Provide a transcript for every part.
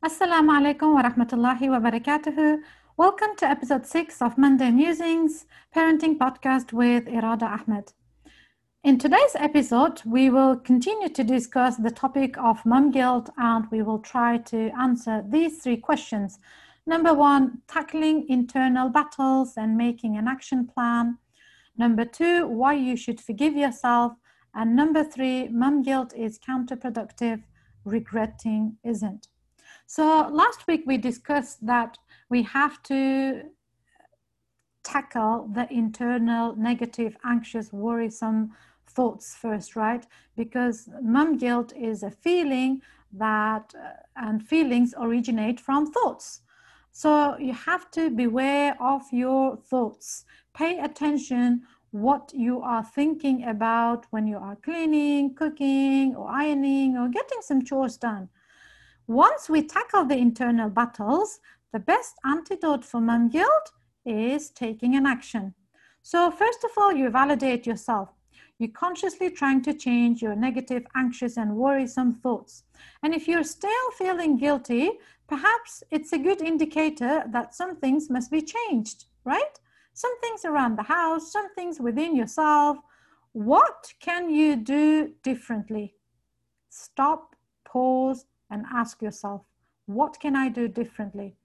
Assalamu alaikum wa rahmatullahi wa barakatuhu. Welcome to episode 6 of Monday Musings, parenting podcast with Iroda Ahmed. In today's episode, we will continue to discuss the topic of mum guilt and we will try to answer these three questions. Number one, tackling internal battles and making an action plan. Number two, why you should forgive yourself. And number three, mum guilt is counterproductive, regretting isn't. So last week we discussed that we have to tackle the internal negative, anxious, worrisome thoughts first, right? Because mum guilt is a feeling that, uh, and feelings originate from thoughts. So you have to beware of your thoughts. Pay attention what you are thinking about when you are cleaning, cooking, or ironing, or getting some chores done. Once we tackle the internal battles, the best antidote for mum guilt is taking an action. So, first of all, you validate yourself. You're consciously trying to change your negative, anxious, and worrisome thoughts. And if you're still feeling guilty, perhaps it's a good indicator that some things must be changed, right? Some things around the house, some things within yourself. What can you do differently? Stop, pause, and ask yourself, what can I do differently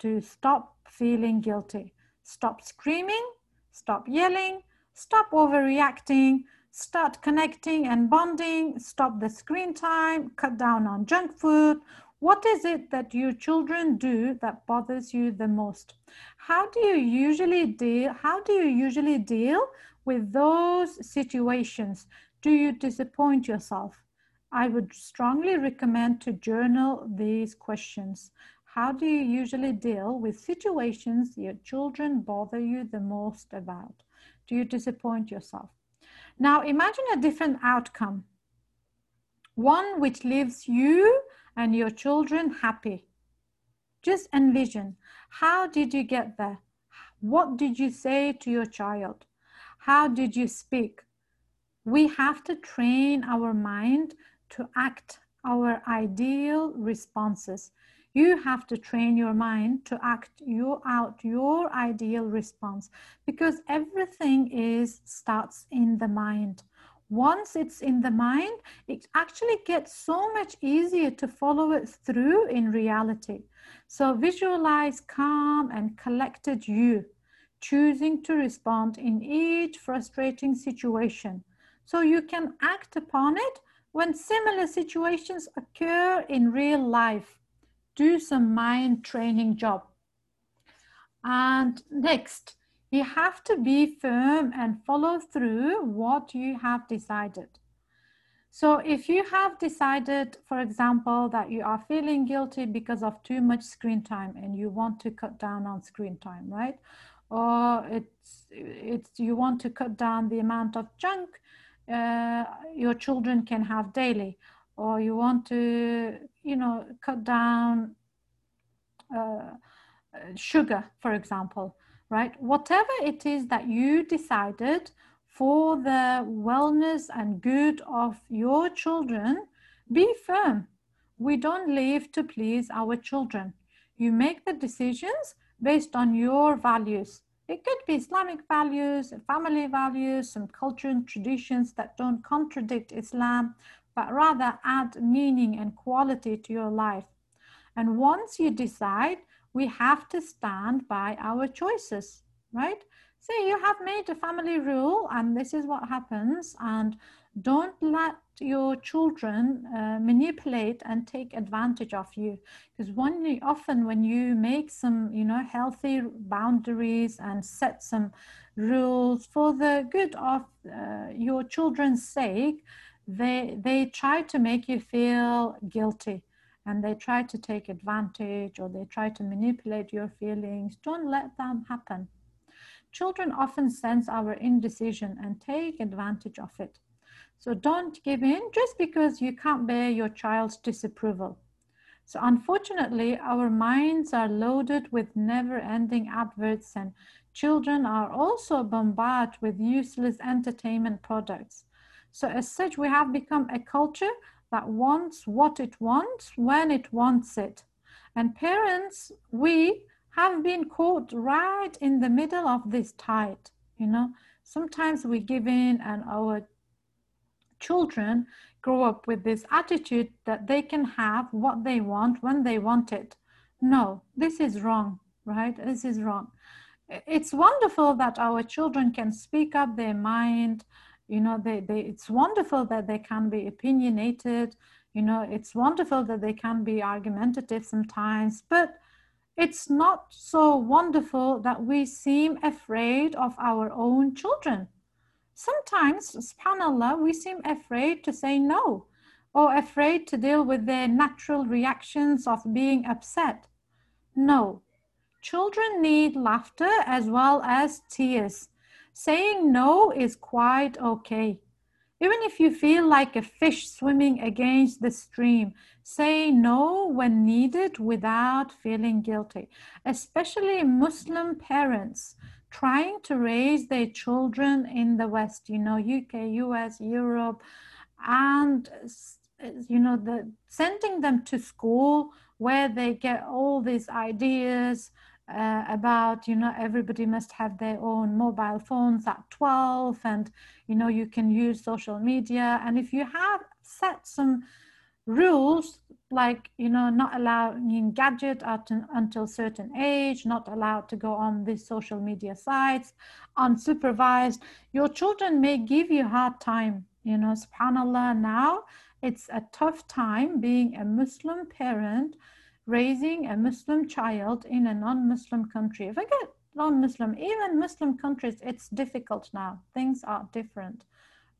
to stop feeling guilty? Stop screaming, stop yelling, stop overreacting, start connecting and bonding, stop the screen time, cut down on junk food. What is it that your children do that bothers you the most? How do you usually deal how do you usually deal with those situations? Do you disappoint yourself? I would strongly recommend to journal these questions. How do you usually deal with situations your children bother you the most about? Do you disappoint yourself? Now imagine a different outcome, one which leaves you and your children happy. Just envision how did you get there? What did you say to your child? How did you speak? We have to train our mind to act our ideal responses. You have to train your mind to act your out your ideal response because everything is starts in the mind. Once it's in the mind, it actually gets so much easier to follow it through in reality. So visualize calm and collected you, choosing to respond in each frustrating situation. So you can act upon it when similar situations occur in real life, do some mind training job. And next, you have to be firm and follow through what you have decided. So if you have decided, for example, that you are feeling guilty because of too much screen time and you want to cut down on screen time, right? Or it's, it's you want to cut down the amount of junk uh, your children can have daily or you want to you know cut down uh, sugar for example right? Whatever it is that you decided for the wellness and good of your children be firm. We don't live to please our children. You make the decisions based on your values it could be Islamic values, family values, some culture and traditions that don't contradict Islam, but rather add meaning and quality to your life. And once you decide, we have to stand by our choices, right? Say you have made a family rule and this is what happens, and don't let your children uh, manipulate and take advantage of you. Because when you, often when you make some you know healthy boundaries and set some rules for the good of uh, your children's sake they they try to make you feel guilty and they try to take advantage or they try to manipulate your feelings. Don't let them happen children often sense our indecision and take advantage of it so don't give in just because you can't bear your child's disapproval. So unfortunately, our minds are loaded with never-ending adverts and children are also bombarded with useless entertainment products. So as such, we have become a culture that wants what it wants when it wants it. And parents, we have been caught right in the middle of this tide. You know, sometimes we give in and our children grow up with this attitude that they can have what they want when they want it. No, this is wrong, right? This is wrong. It's wonderful that our children can speak up their mind. You know, they, they it's wonderful that they can be opinionated. You know, it's wonderful that they can be argumentative sometimes, but it's not so wonderful that we seem afraid of our own children sometimes, subhanAllah, we seem afraid to say no or afraid to deal with their natural reactions of being upset. No, children need laughter as well as tears. Saying no is quite okay. Even if you feel like a fish swimming against the stream, say no when needed without feeling guilty. Especially Muslim parents trying to raise their children in the West, you know, UK, US, Europe, and you know, the sending them to school where they get all these ideas uh, about, you know, everybody must have their own mobile phones at 12, and you know, you can use social media, and if you have set some rules like you know not allowing gadget at an, until certain age not allowed to go on these social media sites unsupervised your children may give you hard time you know subhanallah now it's a tough time being a muslim parent raising a muslim child in a non-muslim country. Forget non-muslim even muslim countries it's difficult now. Things are different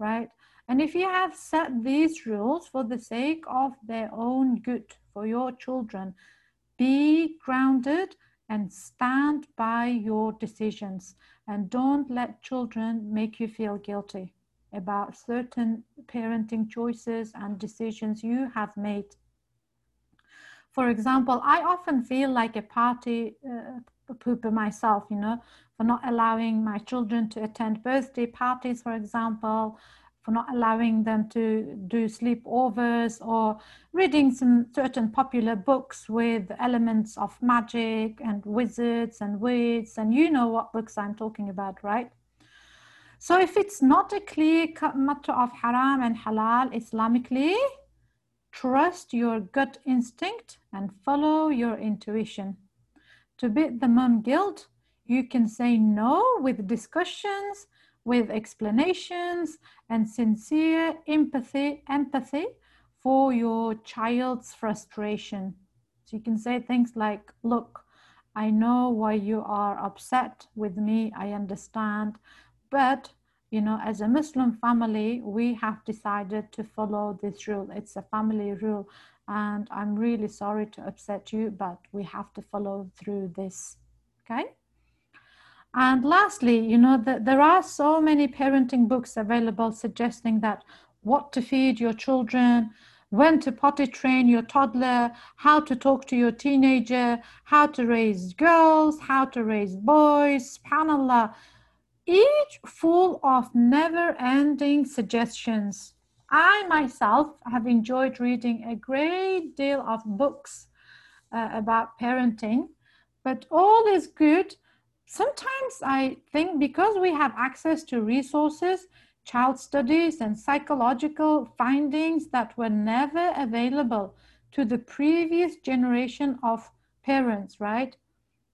right? And if you have set these rules for the sake of their own good for your children, be grounded and stand by your decisions. And don't let children make you feel guilty about certain parenting choices and decisions you have made. For example, I often feel like a party uh, pooper myself, you know, for not allowing my children to attend birthday parties, for example, for not allowing them to do sleepovers or reading some certain popular books with elements of magic and wizards and wits and you know what books I'm talking about, right? So if it's not a clear matter of haram and halal Islamically, trust your gut instinct and follow your intuition. To beat the mum guilt, you can say no with discussions with explanations and sincere empathy, empathy for your child's frustration. So you can say things like, look, I know why you are upset with me. I understand. But, you know, as a Muslim family, we have decided to follow this rule. It's a family rule. And I'm really sorry to upset you, but we have to follow through this. Okay? And lastly, you know, the, there are so many parenting books available suggesting that what to feed your children, when to potty train your toddler, how to talk to your teenager, how to raise girls, how to raise boys, subhanAllah, each full of never ending suggestions. I myself have enjoyed reading a great deal of books uh, about parenting, but all is good Sometimes I think because we have access to resources, child studies, and psychological findings that were never available to the previous generation of parents, right?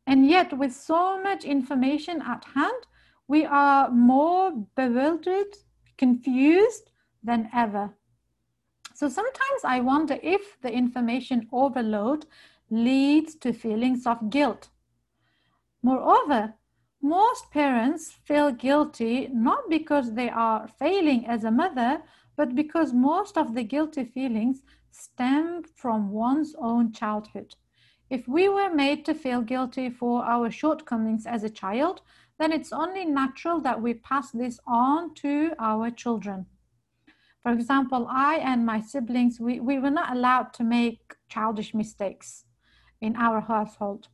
And yet, with so much information at hand, we are more bewildered, confused than ever. So sometimes I wonder if the information overload leads to feelings of guilt Moreover, most parents feel guilty not because they are failing as a mother, but because most of the guilty feelings stem from one's own childhood. If we were made to feel guilty for our shortcomings as a child, then it's only natural that we pass this on to our children. For example, I and my siblings, we, we were not allowed to make childish mistakes in our household.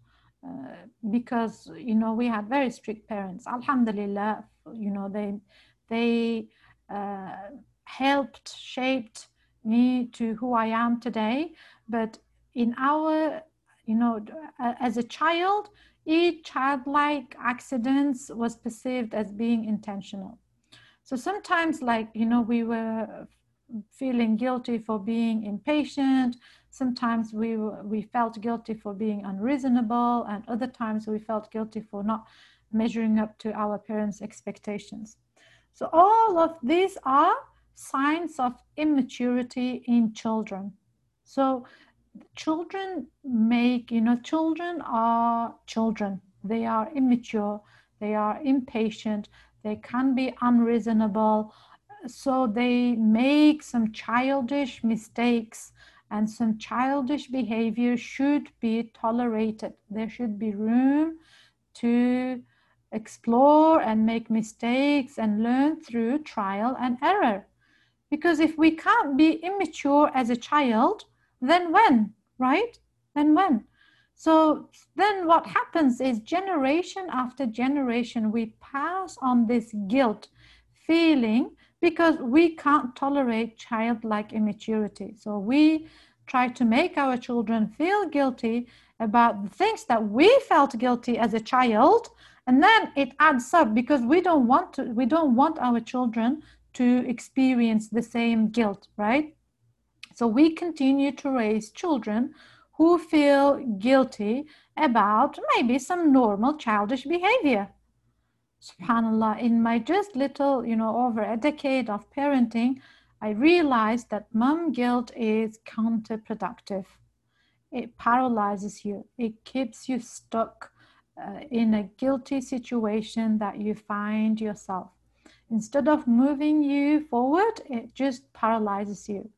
Uh, because you know we had very strict parents alhamdulillah you know they they uh, helped shaped me to who i am today but in our you know, as a child, each childlike accidents was perceived as being intentional. So sometimes, like, you know, we were feeling guilty for being impatient. Sometimes we, we felt guilty for being unreasonable, and other times we felt guilty for not measuring up to our parents' expectations. So, all of these are signs of immaturity in children. So, children make, you know, children are children. They are immature, they are impatient, they can be unreasonable. So, they make some childish mistakes and some childish behavior should be tolerated. There should be room to explore and make mistakes and learn through trial and error. Because if we can't be immature as a child, then when, right? Then when? So then what happens is generation after generation, we pass on this guilt feeling because we can't tolerate childlike immaturity. So we try to make our children feel guilty about the things that we felt guilty as a child and then it adds up because we don't want to we don't want our children to experience the same guilt right so we continue to raise children who feel guilty about maybe some normal childish behavior subhanallah in my just little you know over a decade of parenting i realized that mom guilt is counterproductive it paralyzes you it keeps you stuck uh, in a guilty situation that you find yourself. Instead of moving you forward, it just paralyzes you.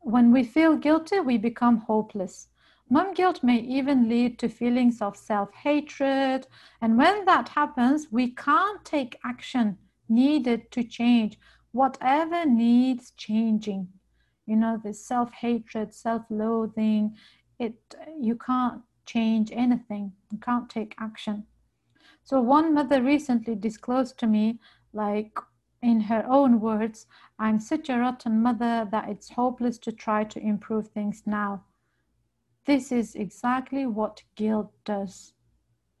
When we feel guilty, we become hopeless. Mom guilt may even lead to feelings of self hatred. And when that happens, we can't take action needed to change whatever needs changing. You know, the self hatred, self loathing, it you can't change anything, you can't take action. So, one mother recently disclosed to me, like in her own words, I'm such a rotten mother that it's hopeless to try to improve things now. This is exactly what guilt does.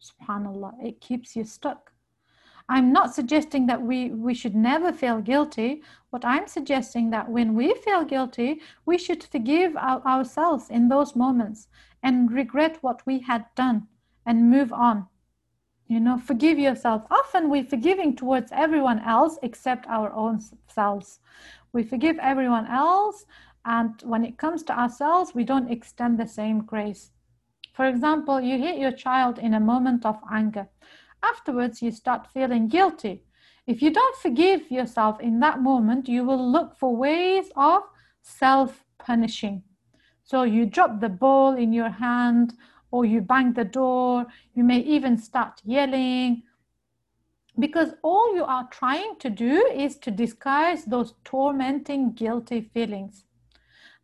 Subhanallah, it keeps you stuck. I'm not suggesting that we, we should never feel guilty, but I'm suggesting that when we feel guilty, we should forgive our, ourselves in those moments and regret what we had done and move on. You know, forgive yourself. Often we're forgiving towards everyone else except our own selves. We forgive everyone else, and when it comes to ourselves, we don't extend the same grace. For example, you hit your child in a moment of anger afterwards you start feeling guilty. If you don't forgive yourself in that moment, you will look for ways of self punishing. So you drop the ball in your hand or you bang the door, you may even start yelling. Because all you are trying to do is to disguise those tormenting, guilty feelings.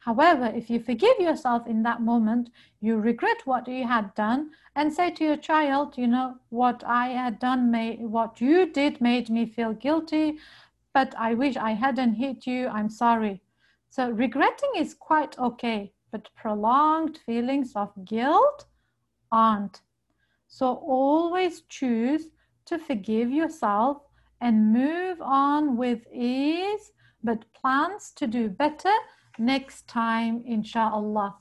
However, if you forgive yourself in that moment, you regret what you had done and say to your child, you know, what I had done, made, what you did made me feel guilty, but I wish I hadn't hit you. I'm sorry. So regretting is quite okay, but prolonged feelings of guilt aren't. So always choose to forgive yourself and move on with ease, but plans to do better next time, inshallah.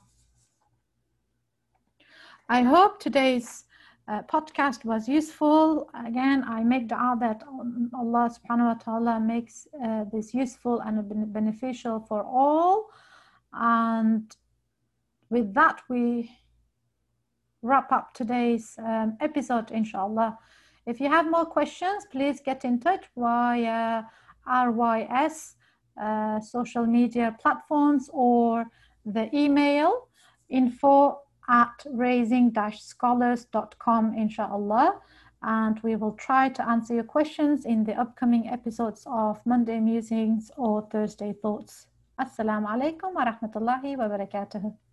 I hope today's uh, podcast was useful. Again, I make dua that Allah subhanahu wa ta'ala makes uh, this useful and beneficial for all. And with that, we wrap up today's um, episode, inshallah. If you have more questions, please get in touch via RYS uh, social media platforms or the email info at raising-scholars.com inshallah and we will try to answer your questions in the upcoming episodes of Monday Musings or Thursday Thoughts. Assalamu alaikum wa rahmatullahi wa barakatuh.